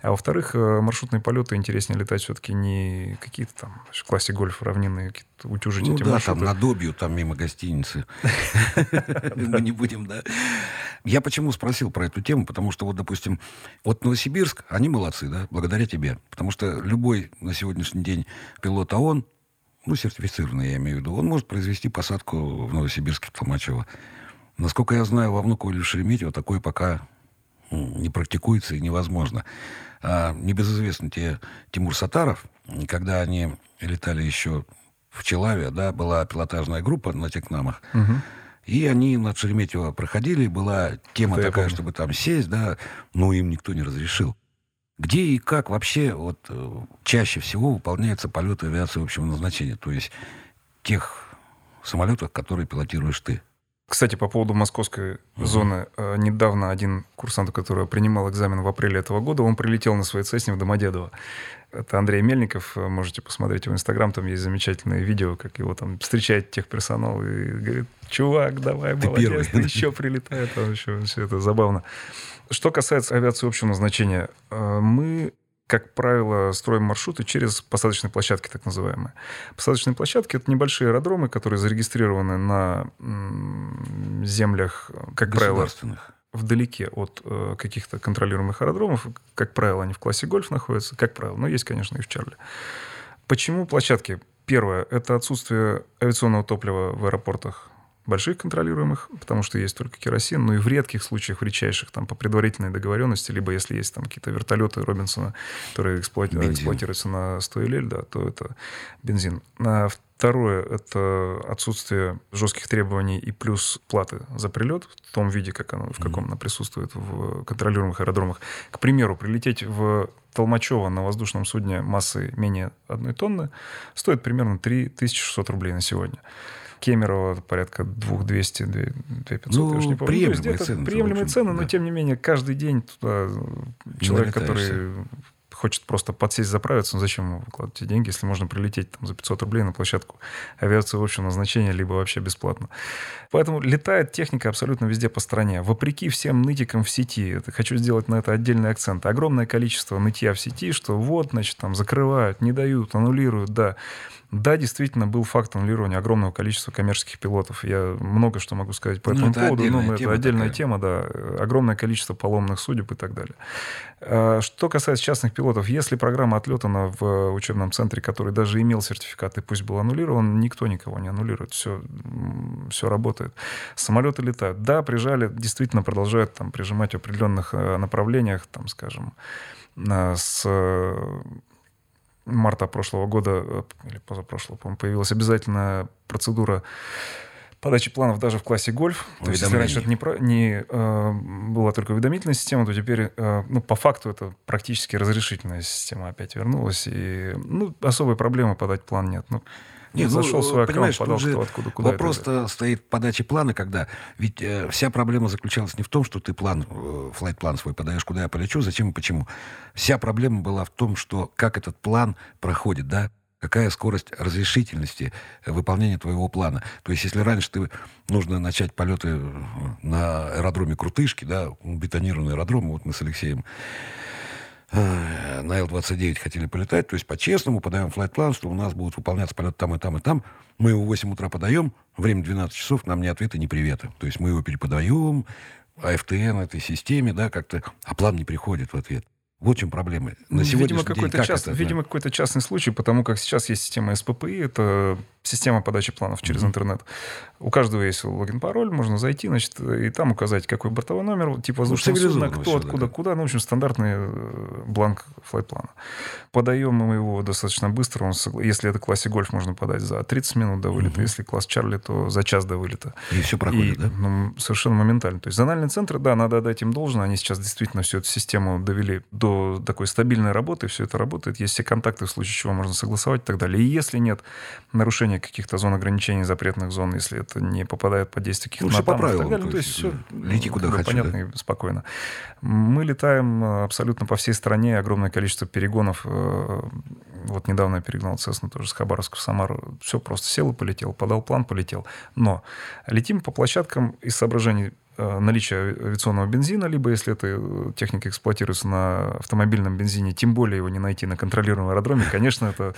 а во-вторых, э, маршрутные полеты интереснее летать все-таки не какие-то там в классе гольф равнинные, какие-то утюжить ну, эти да, маршруты. там на Добью, там мимо гостиницы. Мы не будем, да. Я почему спросил про эту тему, потому что вот, допустим, вот Новосибирск, они молодцы, да, благодаря тебе. Потому что любой на сегодняшний день пилот ООН, ну, сертифицированный, я имею в виду, он может произвести посадку в Новосибирске, в Толмачево. Насколько я знаю, во Внуково или Шереметьево такое пока не практикуется и невозможно. А небезызвестный те Тимур Сатаров, когда они летали еще в Челаве, да, была пилотажная группа на Текнамах, Угу. И они над Шереметьево проходили, была тема Это такая, чтобы там сесть, да, но им никто не разрешил. Где и как вообще вот э, чаще всего выполняются полеты авиации общего назначения, то есть тех самолетов, которые пилотируешь ты? Кстати, по поводу московской Мгм. зоны. э, Недавно один курсант, который принимал экзамен в апреле этого года, он прилетел на своей Цесне в Домодедово. Это Андрей Мельников. э, Можете посмотреть его инстаграм. Там есть замечательное видео, как его там встречает техперсонал и говорит, чувак, давай, Ты молодец, первый». ты еще прилетай. Там еще все это забавно. Что касается авиации общего назначения, э, мы как правило, строим маршруты через посадочные площадки, так называемые. Посадочные площадки — это небольшие аэродромы, которые зарегистрированы на землях, как правило, вдалеке от э, каких-то контролируемых аэродромов. Как правило, они в классе гольф находятся, как правило, но есть, конечно, и в Чарли. Почему площадки? Первое – это отсутствие авиационного топлива в аэропортах больших контролируемых, потому что есть только керосин, но и в редких случаях, в редчайших, там, по предварительной договоренности, либо если есть там какие-то вертолеты Робинсона, которые эксплуати- эксплуатируются на 100 LL, да, то это бензин. А второе – это отсутствие жестких требований и плюс платы за прилет в том виде, как оно, в каком она присутствует в контролируемых аэродромах. К примеру, прилететь в Толмачево на воздушном судне массой менее одной тонны стоит примерно 3600 рублей на сегодня. Кемерово порядка 2200, 2500, Ну, я уж не помню. Приемлемые где-то цены, Приемлемые общем, цены, но да. тем не менее каждый день туда человек, который хочет просто подсесть, заправиться, ну зачем ему выкладывать эти деньги, если можно прилететь там, за 500 рублей на площадку авиации общего назначения, либо вообще бесплатно. Поэтому летает техника абсолютно везде по стране. Вопреки всем нытикам в сети, это, хочу сделать на это отдельный акцент, огромное количество нытья в сети, что вот, значит, там закрывают, не дают, аннулируют, да. Да, действительно, был факт аннулирования огромного количества коммерческих пилотов. Я много что могу сказать по Ну, этому это поводу. но это отдельная такая. тема, да. Огромное количество поломных судеб и так далее. А, Что касается частных пилотов, если программа отлетана в учебном центре, который даже имел сертификат и пусть был аннулирован, никто никого не аннулирует. Все, все работает. Самолеты летают. Да, прижали, действительно продолжают там прижимать в определенных э, направлениях, там, скажем, на- с э, марта прошлого года, э, или позапрошлого, по-моему, появилась обязательная процедура подачи планов даже в классе гольф. То есть, если раньше это не, про- не, э, была только уведомительная система, то теперь, э, ну, по факту, это практически разрешительная система опять вернулась. И, ну, особой проблемы подать план нет. Ну, Нет, зашел ну, в свой аккаунт, подал кто откуда, куда. Вопрос-то стоит в подаче плана, когда... Ведь э, вся проблема заключалась не в том, что ты план, э, флайт-план свой подаешь, куда я полечу, зачем и почему. Вся проблема была в том, что как этот план проходит, да? Какая скорость разрешительности э, выполнения твоего плана. То есть, если раньше ты нужно начать полеты э, на аэродроме Крутышки, да, бетонированный аэродром, вот мы с Алексеем на Л-29 хотели полетать, то есть по-честному подаем флайт-план, что у нас будут выполняться полеты там и там и там. Мы его в 8 утра подаем, время 12 часов, нам ни ответа, ни привета. То есть мы его переподаем, АФТН этой системе, да, как-то, а план не приходит в ответ. Вот в чем проблема. На Ну, видимо, сегодняшний день какой-то как видимо, какой-то частный случай, потому как сейчас есть система СППИ, это система подачи планов через Мгм. интернет. У каждого есть логин-пароль, можно зайти, значит, и там указать, какой бортовой номер, тип воздушного судна, цивилизованно кто, откуда, да. куда. Ну, в общем, стандартный э, бланк флайт-плана. Подаем мы его достаточно быстро. Он, если это классе гольф, можно подать за 30 минут до вылета. Мгм. Если класс Чарли, то за час до вылета. И все проходит, И, да? ну, совершенно моментально. То есть зональные центры, да, надо отдать им должное. Они сейчас действительно всю эту систему довели до такой стабильной работы. Все это работает. Есть все контакты, в случае чего можно согласовать и так далее. И если нет нарушения каких-то зон ограничений, запретных зон, если это не попадает под действие каких-то ну, по правилам, и так далее. То то есть, есть все лети куда хочу, понятно да? и спокойно. Мы летаем э, абсолютно по всей стране, огромное количество перегонов. э, Вот недавно я перегнал Цесну тоже с Хабаровска в Самару. Все просто сел и полетел, подал план, полетел. Но летим по площадкам из соображений э, наличия авиационного бензина, либо если эта э, техника эксплуатируется на автомобильном бензине, тем более его не найти на контролируемом аэродроме, конечно, это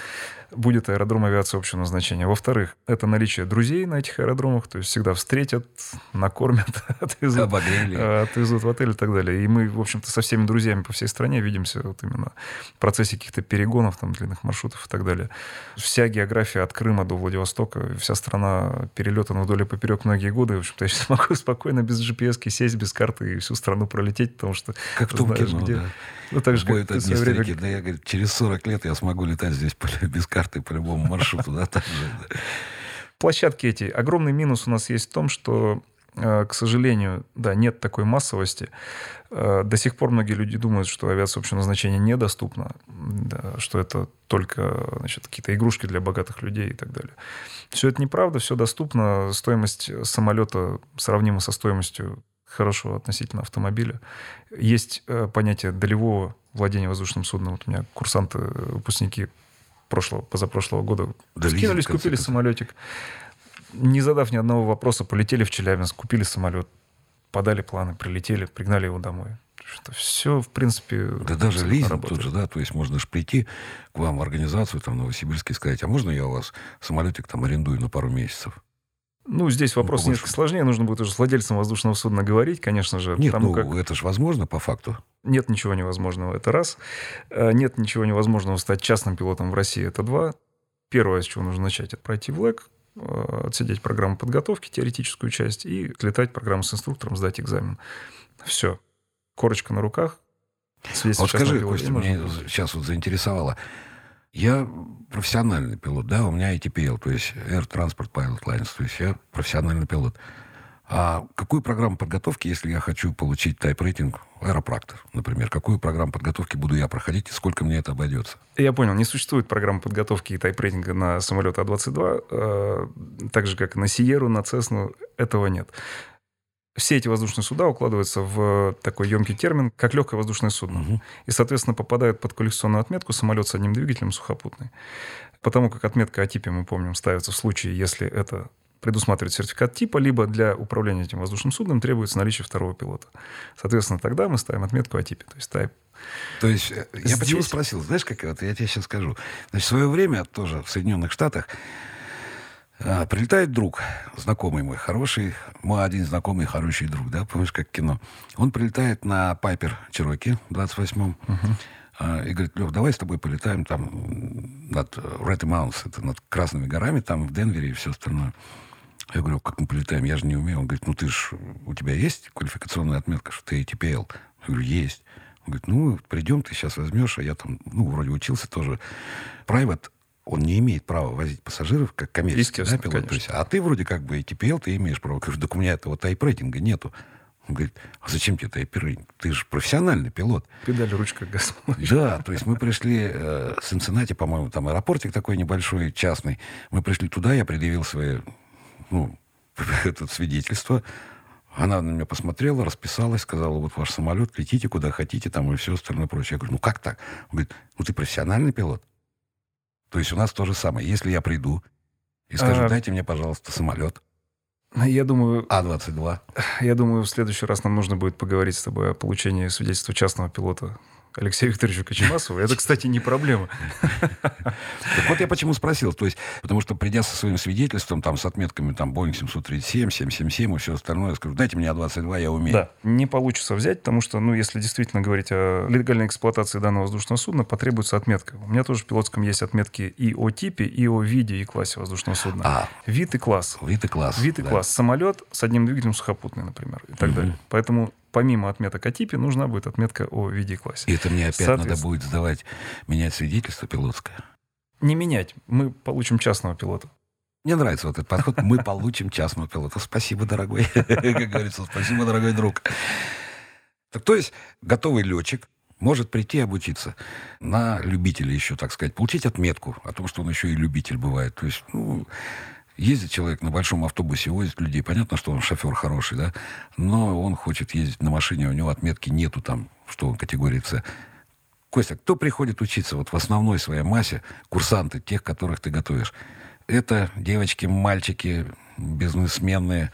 будет аэродром авиации общего назначения. Во-вторых, это наличие друзей на этих аэродромах, то есть всегда встретят, накормят, отвезут, Обогрели. э, отвезут в отель и так далее. И мы, в общем-то, со всеми друзьями по всей стране видимся вот именно в процессе каких-то перегонов, там, длинных маршрутов и так далее. Вся география от Крыма до Владивостока, вся страна перелетана вдоль и поперек многие годы. В общем-то, я сейчас могу спокойно без GPS сесть, без карты и всю страну пролететь, потому что Как в том знаешь, кино, где. да. Ну, так же, Будет как одни время старики, да я, говорит, через 40 лет я смогу летать здесь без карты по любому маршруту, да, так же. площадки эти. Огромный минус у нас есть в том, что, к сожалению, да, нет такой массовости. Э, До сих пор многие люди думают, что авиация общего назначения недоступна, да, что это только значит, какие-то игрушки для богатых людей и так далее. Все это неправда, все доступно. Стоимость самолета сравнима со стоимостью хорошего относительно автомобиля. Есть э, понятие долевого владения воздушным судном. Вот у меня курсанты, э, выпускники прошлого, позапрошлого года Да, скинулись, купили самолетик. Не задав ни одного вопроса, полетели в Челябинск, купили самолет, подали планы, прилетели, пригнали его домой. Что все, в принципе, Да даже лизинг работает. тут же, да, то есть можно же прийти к вам в организацию там в Новосибирске и сказать, а можно я у вас самолетик там арендую на пару месяцев? Ну, здесь вопрос побольше. несколько сложнее. Нужно будет уже с владельцем воздушного судна говорить, конечно же. Нет, ну как это же возможно по факту. нет ничего невозможного. Это раз. Э, Нет ничего невозможного стать частным пилотом в России. Это два. Первое, с чего нужно начать, это пройти в ЛЭК, э, отсидеть программу подготовки, теоретическую часть, и отлетать программу с инструктором, сдать экзамен. Все. Корочка на руках. А вот скажи, Костя, мне летать. сейчас вот заинтересовало. Я профессиональный пилот, да, у меня ATPL, то есть Air Transport Pilot Lines, то есть я профессиональный пилот. А какую программу подготовки, если я хочу получить тайп-рейтинг аэропрактор, например, какую программу подготовки буду я проходить и сколько мне это обойдется? Я понял, не существует программы подготовки и тайп-рейтинга на самолет А-22, э, так же, как и на Сиеру, на Цесну, этого нет. Все эти воздушные суда укладываются в такой емкий термин, как легкое воздушное судно. Мгм. И, соответственно, попадают под коллекционную отметку самолет с одним двигателем сухопутный. Потому как отметка о типе, мы помним, ставится в случае, если это предусматривает сертификат типа, либо для управления этим воздушным судном требуется наличие второго пилота. Соответственно, тогда мы ставим отметку о типе, то есть type То есть, э, я Здесь- почему спросил, знаешь, как вот я тебе сейчас скажу. Значит, в свое время тоже в Соединенных Штатах а, прилетает друг, знакомый мой, хороший, мой один знакомый, хороший друг, да, помнишь, как кино. Он прилетает на Пайпер Чироки в 28-м а, и говорит, Лев, давай с тобой полетаем там над Red Mountains, это над Красными горами, там в Денвере и все остальное. Я говорю, как мы полетаем, я же не умею. Он говорит, ну ты ж, у тебя есть квалификационная отметка, что ты ATPL? Я говорю, есть. Он говорит, ну, придем, ты сейчас возьмешь, а я там, ну, вроде учился тоже. Private, он не имеет права возить пассажиров, как коммерческий да, пилот. То есть, а ты вроде как бы ATPL, ты имеешь право. Я говорю, так у меня этого тайп-рейтинга нету. Он говорит, а зачем тебе тайп-рейтинг? Ты же профессиональный пилот. педаль, ручка, газ. Да, то есть мы пришли э, с Цинциннати, по-моему, там аэропортик такой небольшой, частный. Мы пришли туда, я предъявил свои, ну, это свидетельство. Она на меня посмотрела, расписалась, сказала, вот ваш самолет, летите куда хотите, там и все остальное прочее. Я говорю, ну как так? Он говорит, ну ты профессиональный пилот. То есть у нас то же самое. Если я приду и скажу, А- дайте мне, пожалуйста, самолет Я думаю, А-22, я думаю, в следующий раз нам нужно будет поговорить с тобой о получении свидетельства частного пилота Алексею Викторовичу Кочемасову. Это, кстати, не проблема. Так вот я почему спросил. То есть, потому что придя со своим свидетельством, там, с отметками, там, Boeing 737, 777 и все остальное, я скажу, дайте мне А-22, я умею. Да, не получится взять, потому что, ну, если действительно говорить о легальной эксплуатации данного воздушного судна, потребуется отметка. У меня тоже в пилотском есть отметки и о типе, и о виде и классе воздушного судна. А, Вид и класс. вид и класс. Вид и да. класс. Самолет с одним двигателем сухопутный, например, и так далее. Поэтому помимо отметок о типе нужна будет отметка о виде и классе. И это мне опять надо будет сдавать, менять свидетельство пилотское. Не менять. Мы получим частного пилота. Мне нравится вот этот подход. Мы получим частного пилота. Спасибо, дорогой. Как говорится, спасибо, дорогой друг. Так, то есть, готовый летчик может прийти обучиться на любителя еще, так сказать, получить отметку о том, что он еще и любитель бывает. То есть, ну, ездит человек на большом автобусе, возит людей. Понятно, что он шофер хороший, да, но он хочет ездить на машине, у него отметки нету там, что он категории С. Костя, кто приходит учиться вот в основной своей массе, курсанты, тех, которых ты готовишь? Это девочки, мальчики, бизнесмены,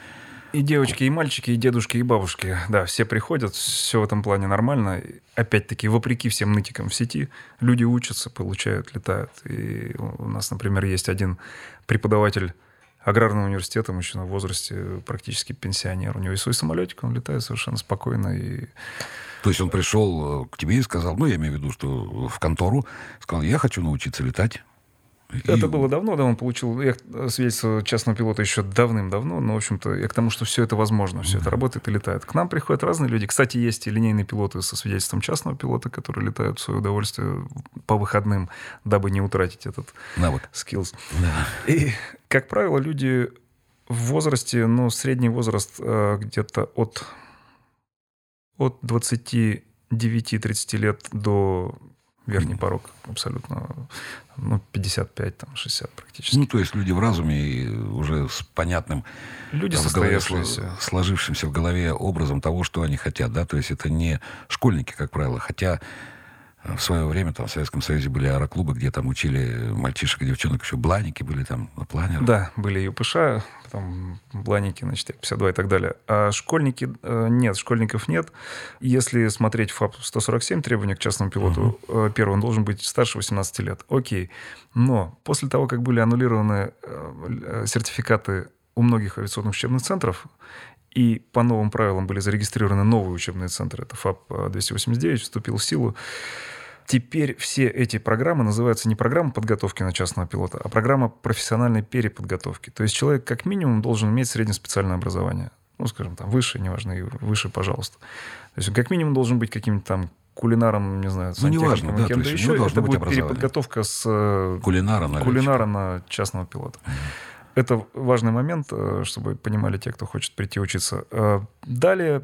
и девочки, и мальчики, и дедушки, и бабушки. Да, все приходят, все в этом плане нормально. Опять-таки, вопреки всем нытикам в сети, люди учатся, получают, летают. И у нас, например, есть один преподаватель аграрного университета, мужчина в возрасте, практически пенсионер. У него есть свой самолетик, он летает совершенно спокойно. И... То есть он пришел к тебе и сказал, ну, я имею в виду, что в контору, сказал, я хочу научиться летать. Это было давно, да, он получил я, свидетельство частного пилота еще давным-давно, но, в общем-то, я к тому, что все это возможно, все это работает и летает. К нам приходят разные люди. Кстати, есть и линейные пилоты со свидетельством частного пилота, которые летают в свое удовольствие по выходным, дабы не утратить этот навык, skills. Да. И, как правило, люди в возрасте, ну, средний возраст э, где-то от, от 29-30 лет до верхний порог абсолютно, ну, 55, там, 60 практически. Ну, то есть люди в разуме и уже с понятным... Люди там, состоявшиеся. Голове, сложившимся в голове образом того, что они хотят, да, то есть это не школьники, как правило, хотя в свое время там в Советском Союзе были аэроклубы, где там учили мальчишек и девчонок, еще бланики были там, на планерах. Да, были ЮПШ, потом бланики, значит, 52 и так далее. А школьники э, нет, школьников нет. Если смотреть ФАП-147, требования к частному пилоту, uh-huh. первый, он должен быть старше 18 лет. Окей. Но после того, как были аннулированы э, сертификаты у многих авиационных учебных центров, и по новым правилам были зарегистрированы новые учебные центры. Это ФАП-289 вступил в силу. Теперь все эти программы называются не программа подготовки на частного пилота, а программа профессиональной переподготовки. То есть человек как минимум должен иметь среднеспециальное образование. Ну, скажем, там, выше, неважно, и выше, пожалуйста. То есть он как минимум должен быть каким-то там кулинаром, не знаю, ну, неважно, да, кем-то еще. Это будет переподготовка с э, кулинара на, кулинара на частного пилота. Mm-hmm. Это важный момент, э, чтобы понимали те, кто хочет прийти учиться. Э, далее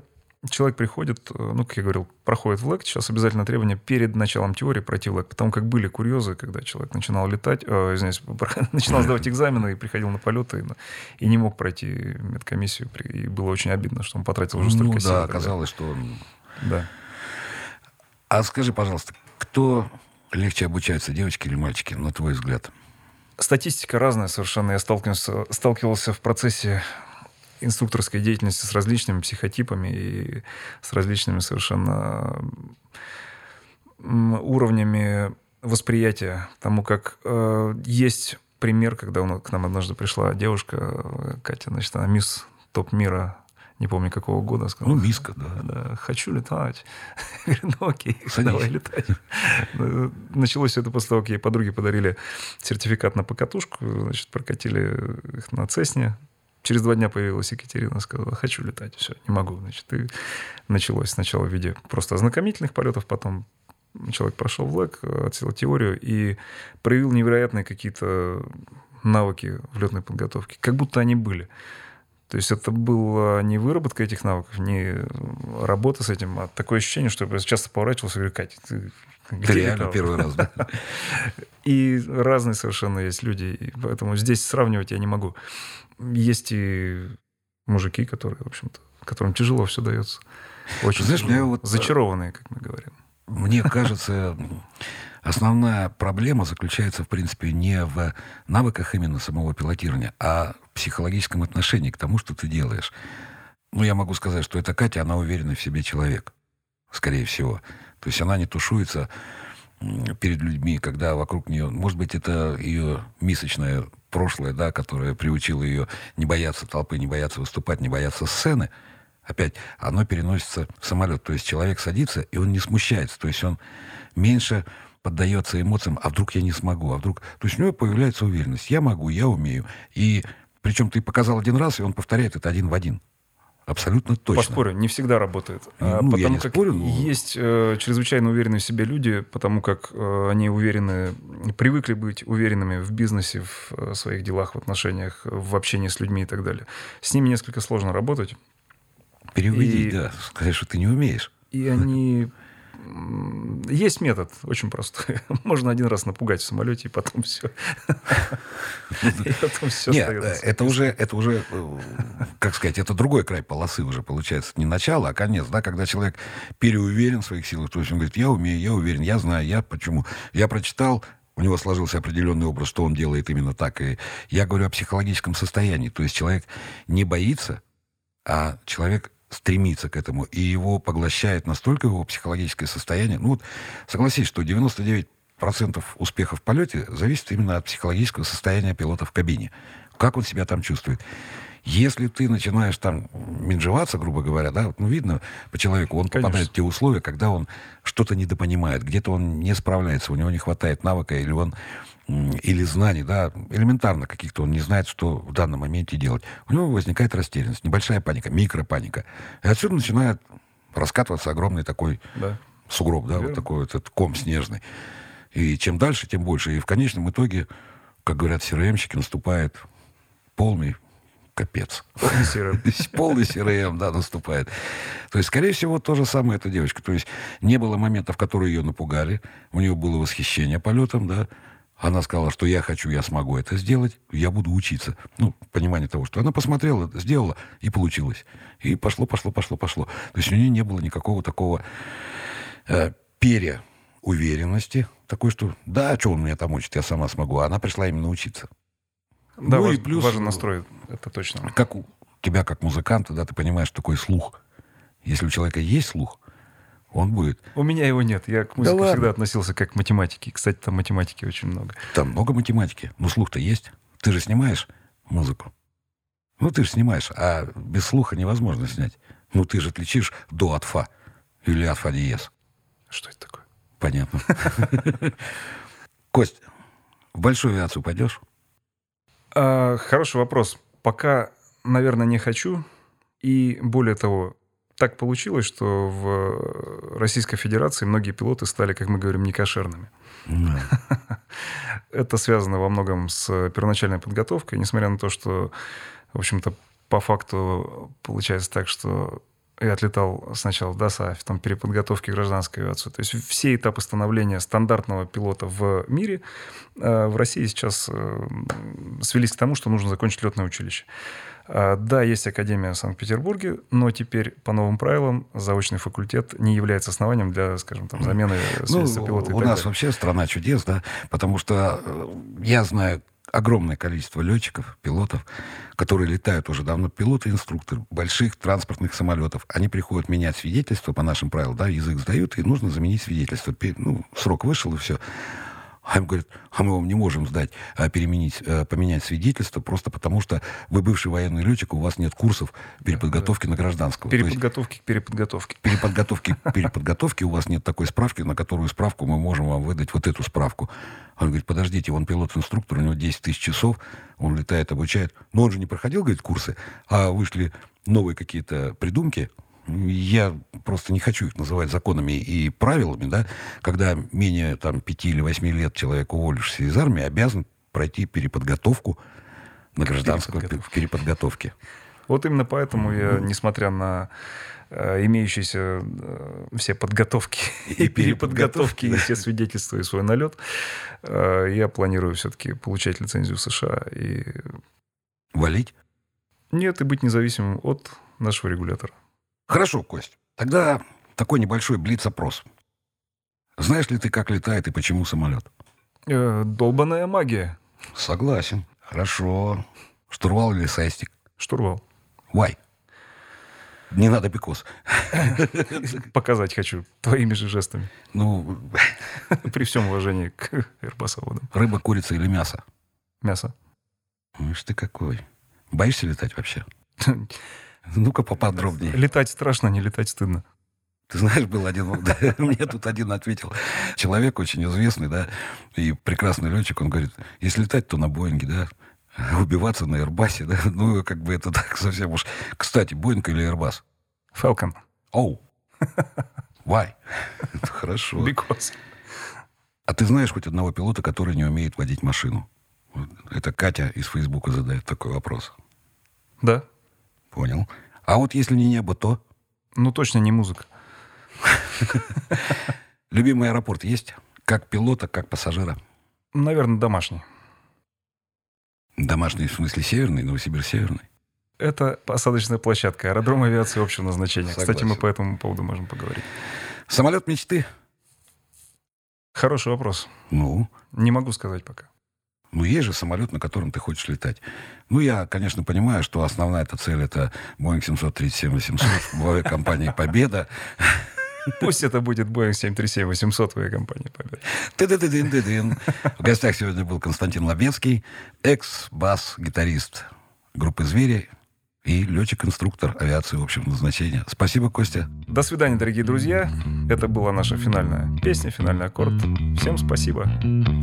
человек приходит, э, ну, как я говорил, проходит в ЛЭК. Сейчас обязательно требование перед началом теории пройти в ЛЭК. Потому как были курьезы, когда человек начинал летать, э, извиняюсь, начинал сдавать экзамены и приходил на полеты и, и не мог пройти медкомиссию. И было очень обидно, что он потратил уже столько ну, сил. да, оказалось, что он... Да. А скажи, пожалуйста, кто легче обучается, девочки или мальчики, на твой взгляд? Статистика разная совершенно. Я сталкивался, сталкивался в процессе инструкторской деятельности с различными психотипами и с различными совершенно уровнями восприятия. Тому как э, есть пример, когда нас, к нам однажды пришла девушка, Катя, значит, она мисс топ мира не помню какого года. Сказал, ну, миска, да. да. Хочу летать. Говорю, ну окей, Садись. давай летать. Ну, началось это после того, как ей подруги подарили сертификат на покатушку, значит, прокатили их на Цесне. Через два дня появилась Екатерина, сказала, хочу летать. Все, не могу. Значит, и началось сначала в виде просто ознакомительных полетов, потом человек прошел в ЛЭК, отсел теорию и проявил невероятные какие-то навыки в летной подготовке. Как будто они были. То есть это была не выработка этих навыков, не работа с этим, а такое ощущение, что я часто поворачивался и говорю, Катя, ты где ты реально первый раз, да? И разные совершенно есть люди, и поэтому здесь сравнивать я не могу. Есть и мужики, которые, в общем-то, которым тяжело все дается. Очень Знаешь, тяжело. вот... Э, Зачарованные, как мы говорим. Мне кажется, основная проблема заключается, в принципе, не в навыках именно самого пилотирования, а в психологическом отношении к тому, что ты делаешь. Ну, я могу сказать, что это Катя, она уверенный в себе человек, скорее всего. То есть она не тушуется перед людьми, когда вокруг нее... Может быть, это ее мисочное прошлое, да, которое приучило ее не бояться толпы, не бояться выступать, не бояться сцены – опять, оно переносится в самолет. То есть человек садится, и он не смущается. То есть он меньше поддается эмоциям, а вдруг я не смогу, а вдруг... То есть у него появляется уверенность. Я могу, я умею. И причем ты показал один раз, и он повторяет это один в один. Абсолютно точно. Поспорю, не всегда работает. Ну, а, потому я не как спорю, но... есть э, чрезвычайно уверенные в себе люди, потому как э, они уверены, привыкли быть уверенными в бизнесе, в э, своих делах, в отношениях, в общении с людьми и так далее. С ними несколько сложно работать, Переубедить, и, да. Сказать, что ты не умеешь. И они Есть метод, очень простой. Можно один раз напугать в самолете, и потом все. Нет, это уже, это уже, э, как сказать, это другой край полосы уже получается. Не начало, а конец, да, когда человек переуверен в своих силах. То есть он говорит, я умею, я уверен, я знаю, я почему. Я прочитал, у него сложился определенный образ, что он делает именно так. И я говорю о психологическом состоянии. То есть человек не боится, а человек стремится к этому, и его поглощает настолько его психологическое состояние. Ну вот, согласись, что 99% успеха в полете зависит именно от психологического состояния пилота в кабине. Как он себя там чувствует. Если ты начинаешь там менжеваться, грубо говоря, да, ну, видно по человеку, он Конечно. попадает в те условия, когда он что-то недопонимает, где-то он не справляется, у него не хватает навыка, или он или знаний, да, элементарно каких-то он не знает, что в данном моменте делать. У него возникает растерянность, небольшая паника, микропаника. И отсюда начинает раскатываться огромный такой да. сугроб, да, Верно. вот такой вот этот ком снежный. И чем дальше, тем больше. И в конечном итоге, как говорят CRM-щики, наступает полный капец. Полный CRM. Полный CRM, да, наступает. То есть, скорее всего, то же самое эта девочка. То есть, не было моментов, которые ее напугали. У нее было восхищение полетом, да. Она сказала, что я хочу, я смогу это сделать, я буду учиться. Ну, понимание того, что она посмотрела, сделала, и получилось. И пошло, пошло, пошло, пошло. То есть у нее не было никакого такого э, переуверенности, такой, что да, что он меня там учит, я сама смогу. А она пришла именно учиться. Да, ну, важ, и плюс, важен настрой, это точно. Как у тебя, как музыканта, да, ты понимаешь, такой слух. Если у человека есть слух, он будет. У меня его нет. Я к музыке да всегда относился как к математике. Кстати, там математики очень много. Там много математики. Ну, слух-то есть. Ты же снимаешь музыку. Ну, ты же снимаешь, а без слуха невозможно снять. Ну, ты же отличишь до от фа или от фа диез. Что это такое? Понятно. Кость, в большую авиацию пойдешь? А, хороший вопрос. Пока, наверное, не хочу. И более того, так получилось, что в Российской Федерации многие пилоты стали, как мы говорим, некошерными. Mm. Это связано во многом с первоначальной подготовкой, несмотря на то, что, в общем-то, по факту получается так, что я отлетал сначала в ДАСАФ, там переподготовки гражданской авиации. То есть все этапы становления стандартного пилота в мире э, в России сейчас э, свелись к тому, что нужно закончить летное училище. А, да, есть Академия в Санкт-Петербурге, но теперь по новым правилам заочный факультет не является основанием для, скажем, там, замены ну, пилота. У нас далее. вообще страна чудес, да, потому что э, я знаю огромное количество летчиков, пилотов, которые летают уже давно, пилоты, инструкторы больших транспортных самолетов. Они приходят менять свидетельство по нашим правилам, да, язык сдают, и нужно заменить свидетельство. Ну, срок вышел, и все. А им говорят, а мы вам не можем сдать, а переменить, а, поменять свидетельство, просто потому что вы бывший военный летчик, у вас нет курсов переподготовки на гражданского. Переподготовки к переподготовке. Переподготовки к переподготовке, у вас нет такой справки, на которую справку мы можем вам выдать вот эту справку. Он говорит, подождите, он пилот-инструктор, у него 10 тысяч часов, он летает, обучает. Но он же не проходил, говорит, курсы, а вышли новые какие-то придумки, я просто не хочу их называть законами и правилами, да, когда менее там пяти или восьми лет человек уволишься из армии, обязан пройти переподготовку на гражданскую переподготовке. переподготовке. Вот именно поэтому я, несмотря на э, имеющиеся э, все подготовки и, переподготовки, и все свидетельства и свой налет, э, я планирую все-таки получать лицензию в США и... Валить? Нет, и быть независимым от нашего регулятора. Хорошо, Кость. Тогда такой небольшой блиц-опрос. Знаешь ли ты, как летает и почему самолет? Э, долбаная магия. Согласен. Хорошо. Штурвал или сайстик? Штурвал. Вай. Не надо пикос. Показать хочу твоими же жестами. Ну... При всем уважении к эрбасоводам. Рыба, курица или мясо? Мясо. Ишь ты какой. Боишься летать вообще? Ну-ка поподробнее. Летать страшно, не летать стыдно. Ты знаешь, был один, мне тут один ответил человек очень известный, да, и прекрасный летчик, он говорит, если летать, то на Боинге, да, убиваться на Airbus, да, ну, как бы это так совсем уж... Кстати, Боинг или Airbus? Falcon. Оу. Why? Хорошо. Because. А ты знаешь хоть одного пилота, который не умеет водить машину? Это Катя из Фейсбука задает такой вопрос. Да. Понял. А вот если не небо, то? Ну, точно не музыка. Любимый аэропорт есть? Как пилота, как пассажира? Наверное, домашний. Домашний в смысле северный, Новосибирск северный? Это посадочная площадка, аэродром авиации общего назначения. Согласен. Кстати, мы по этому поводу можем поговорить. Самолет мечты? Хороший вопрос. Ну, Не могу сказать пока. Ну есть же самолет, на котором ты хочешь летать. Ну, я, конечно, понимаю, что основная эта цель это Boeing 737-800 в авиакомпании «Победа». Пусть это будет Boeing 737-800 в авиакомпании «Победа». Ты-ты-ты-дын-ты-дын. В гостях сегодня был Константин Лобецкий, экс-бас-гитарист группы «Звери» и летчик-инструктор авиации общего назначения. Спасибо, Костя. До свидания, дорогие друзья. Это была наша финальная песня, финальный аккорд. Всем спасибо.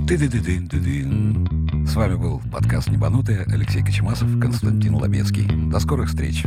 Ты-ты-ты-дын-ты-дын. С вами был подкаст «Небанутые» Алексей Кочемасов, Константин Лобецкий. До скорых встреч.